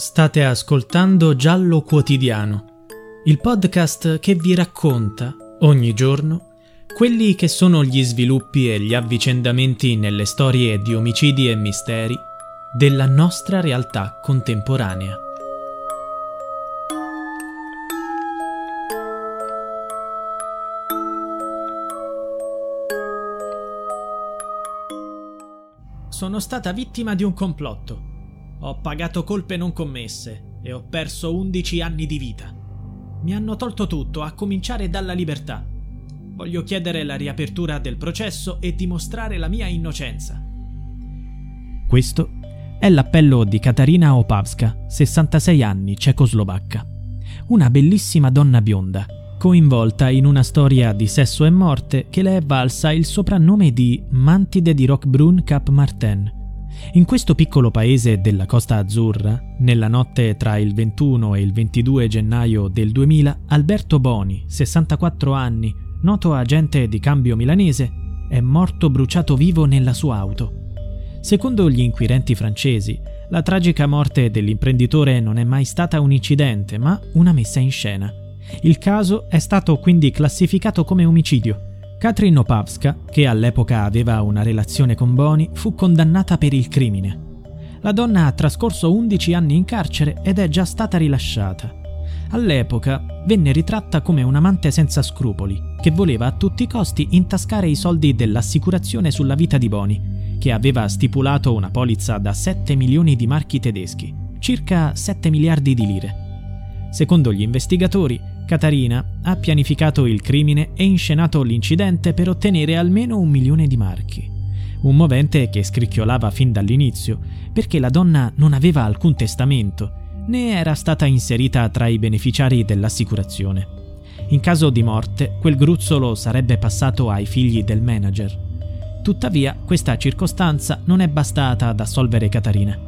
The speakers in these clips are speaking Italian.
State ascoltando Giallo Quotidiano, il podcast che vi racconta ogni giorno quelli che sono gli sviluppi e gli avvicendamenti nelle storie di omicidi e misteri della nostra realtà contemporanea. Sono stata vittima di un complotto. Ho pagato colpe non commesse e ho perso 11 anni di vita. Mi hanno tolto tutto, a cominciare dalla libertà. Voglio chiedere la riapertura del processo e dimostrare la mia innocenza. Questo è l'appello di Katarina Opavska, 66 anni, cecoslovacca. Una bellissima donna bionda, coinvolta in una storia di sesso e morte che le è valsa il soprannome di Mantide di Roquebrune Cap Martin in questo piccolo paese della Costa Azzurra, nella notte tra il 21 e il 22 gennaio del 2000, Alberto Boni, 64 anni, noto agente di cambio milanese, è morto bruciato vivo nella sua auto. Secondo gli inquirenti francesi, la tragica morte dell'imprenditore non è mai stata un incidente, ma una messa in scena. Il caso è stato quindi classificato come omicidio Katrin Opavska, che all'epoca aveva una relazione con Boni, fu condannata per il crimine. La donna ha trascorso 11 anni in carcere ed è già stata rilasciata. All'epoca venne ritratta come un'amante senza scrupoli, che voleva a tutti i costi intascare i soldi dell'assicurazione sulla vita di Boni, che aveva stipulato una polizza da 7 milioni di marchi tedeschi, circa 7 miliardi di lire. Secondo gli investigatori, Catarina ha pianificato il crimine e inscenato l'incidente per ottenere almeno un milione di marchi. Un movente che scricchiolava fin dall'inizio, perché la donna non aveva alcun testamento, né era stata inserita tra i beneficiari dell'assicurazione. In caso di morte, quel gruzzolo sarebbe passato ai figli del manager. Tuttavia, questa circostanza non è bastata ad assolvere Catarina.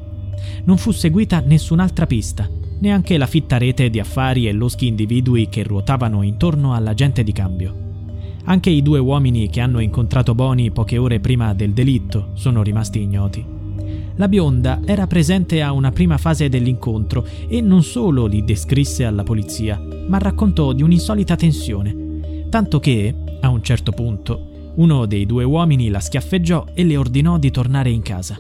Non fu seguita nessun'altra pista neanche la fitta rete di affari e loschi individui che ruotavano intorno all'agente di cambio. Anche i due uomini che hanno incontrato Boni poche ore prima del delitto sono rimasti ignoti. La bionda era presente a una prima fase dell'incontro e non solo li descrisse alla polizia, ma raccontò di un'insolita tensione, tanto che, a un certo punto, uno dei due uomini la schiaffeggiò e le ordinò di tornare in casa.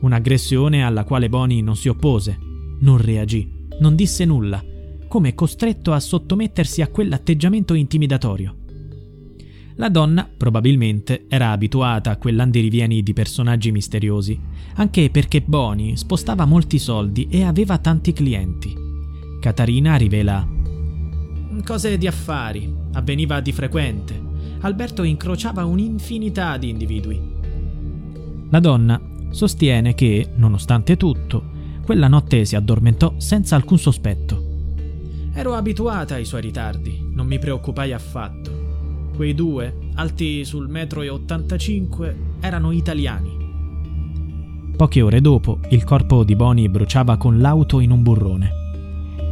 Un'aggressione alla quale Boni non si oppose, non reagì non disse nulla, come costretto a sottomettersi a quell'atteggiamento intimidatorio. La donna, probabilmente, era abituata a quell'andirivieni di personaggi misteriosi, anche perché Boni spostava molti soldi e aveva tanti clienti. Catarina rivela cose di affari, avveniva di frequente. Alberto incrociava un'infinità di individui. La donna sostiene che, nonostante tutto, quella notte si addormentò senza alcun sospetto. Ero abituata ai suoi ritardi, non mi preoccupai affatto. Quei due, alti sul metro e 85, erano italiani. Poche ore dopo, il corpo di Boni bruciava con l'auto in un burrone.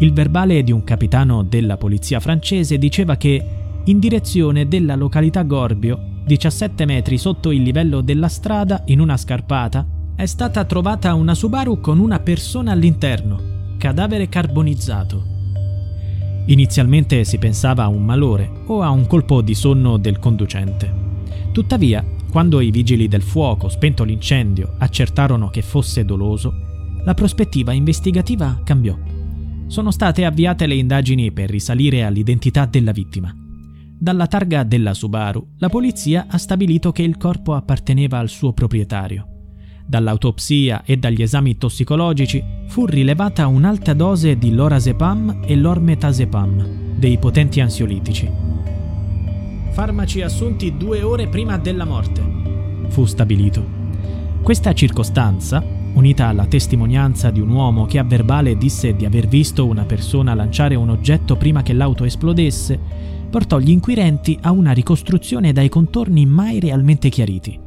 Il verbale di un capitano della polizia francese diceva che, in direzione della località Gorbio, 17 metri sotto il livello della strada, in una scarpata, è stata trovata una Subaru con una persona all'interno, cadavere carbonizzato. Inizialmente si pensava a un malore o a un colpo di sonno del conducente. Tuttavia, quando i vigili del fuoco, spento l'incendio, accertarono che fosse doloso, la prospettiva investigativa cambiò. Sono state avviate le indagini per risalire all'identità della vittima. Dalla targa della Subaru, la polizia ha stabilito che il corpo apparteneva al suo proprietario. Dall'autopsia e dagli esami tossicologici fu rilevata un'alta dose di lorazepam e lormetazepam, dei potenti ansiolitici. Farmaci assunti due ore prima della morte, fu stabilito. Questa circostanza, unita alla testimonianza di un uomo che a verbale disse di aver visto una persona lanciare un oggetto prima che l'auto esplodesse, portò gli inquirenti a una ricostruzione dai contorni mai realmente chiariti.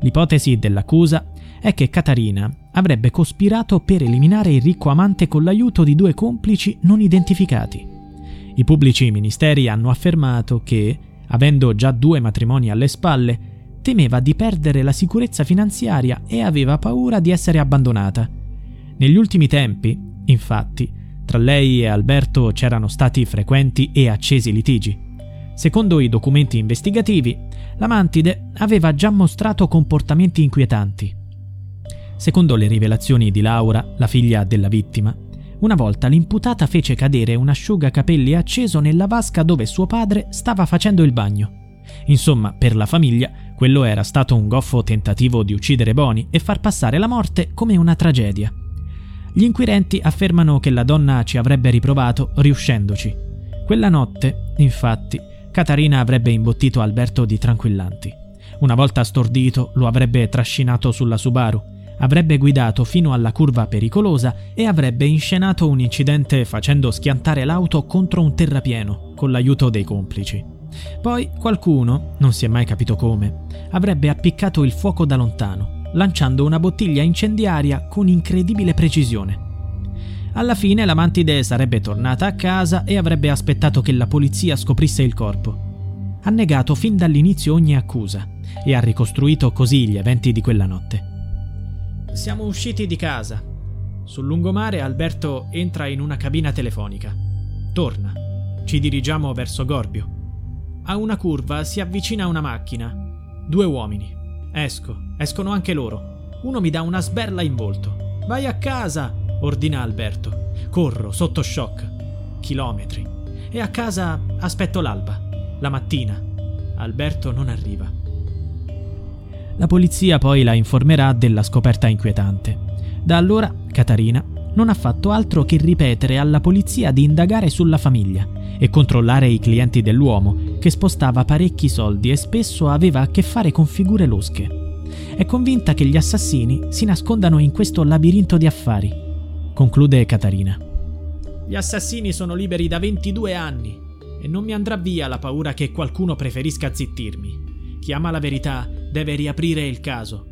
L'ipotesi dell'accusa è che Catarina avrebbe cospirato per eliminare il ricco amante con l'aiuto di due complici non identificati. I pubblici ministeri hanno affermato che, avendo già due matrimoni alle spalle, temeva di perdere la sicurezza finanziaria e aveva paura di essere abbandonata. Negli ultimi tempi, infatti, tra lei e Alberto c'erano stati frequenti e accesi litigi. Secondo i documenti investigativi, la Mantide aveva già mostrato comportamenti inquietanti. Secondo le rivelazioni di Laura, la figlia della vittima, una volta l'imputata fece cadere un asciugacapelli acceso nella vasca dove suo padre stava facendo il bagno. Insomma, per la famiglia, quello era stato un goffo tentativo di uccidere Boni e far passare la morte come una tragedia. Gli inquirenti affermano che la donna ci avrebbe riprovato riuscendoci. Quella notte, infatti, Catarina avrebbe imbottito Alberto di tranquillanti. Una volta stordito, lo avrebbe trascinato sulla Subaru avrebbe guidato fino alla curva pericolosa e avrebbe inscenato un incidente facendo schiantare l'auto contro un terrapieno, con l'aiuto dei complici. Poi qualcuno, non si è mai capito come, avrebbe appiccato il fuoco da lontano, lanciando una bottiglia incendiaria con incredibile precisione. Alla fine la mantide sarebbe tornata a casa e avrebbe aspettato che la polizia scoprisse il corpo. Ha negato fin dall'inizio ogni accusa e ha ricostruito così gli eventi di quella notte. Siamo usciti di casa. Sul lungomare Alberto entra in una cabina telefonica. Torna. Ci dirigiamo verso Gorbio. A una curva si avvicina una macchina. Due uomini. Esco. Escono anche loro. Uno mi dà una sberla in volto. Vai a casa! ordina Alberto. Corro, sotto shock. Chilometri. E a casa aspetto l'alba. La mattina. Alberto non arriva. La polizia poi la informerà della scoperta inquietante. Da allora Catarina non ha fatto altro che ripetere alla polizia di indagare sulla famiglia e controllare i clienti dell'uomo, che spostava parecchi soldi e spesso aveva a che fare con figure losche. È convinta che gli assassini si nascondano in questo labirinto di affari. Conclude Catarina. Gli assassini sono liberi da 22 anni e non mi andrà via la paura che qualcuno preferisca zittirmi. Chi ama la verità deve riaprire il caso.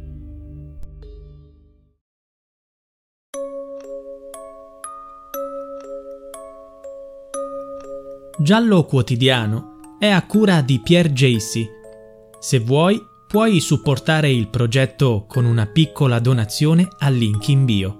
Giallo Quotidiano è a cura di Pierre Jacy. Se vuoi, puoi supportare il progetto con una piccola donazione al link in bio.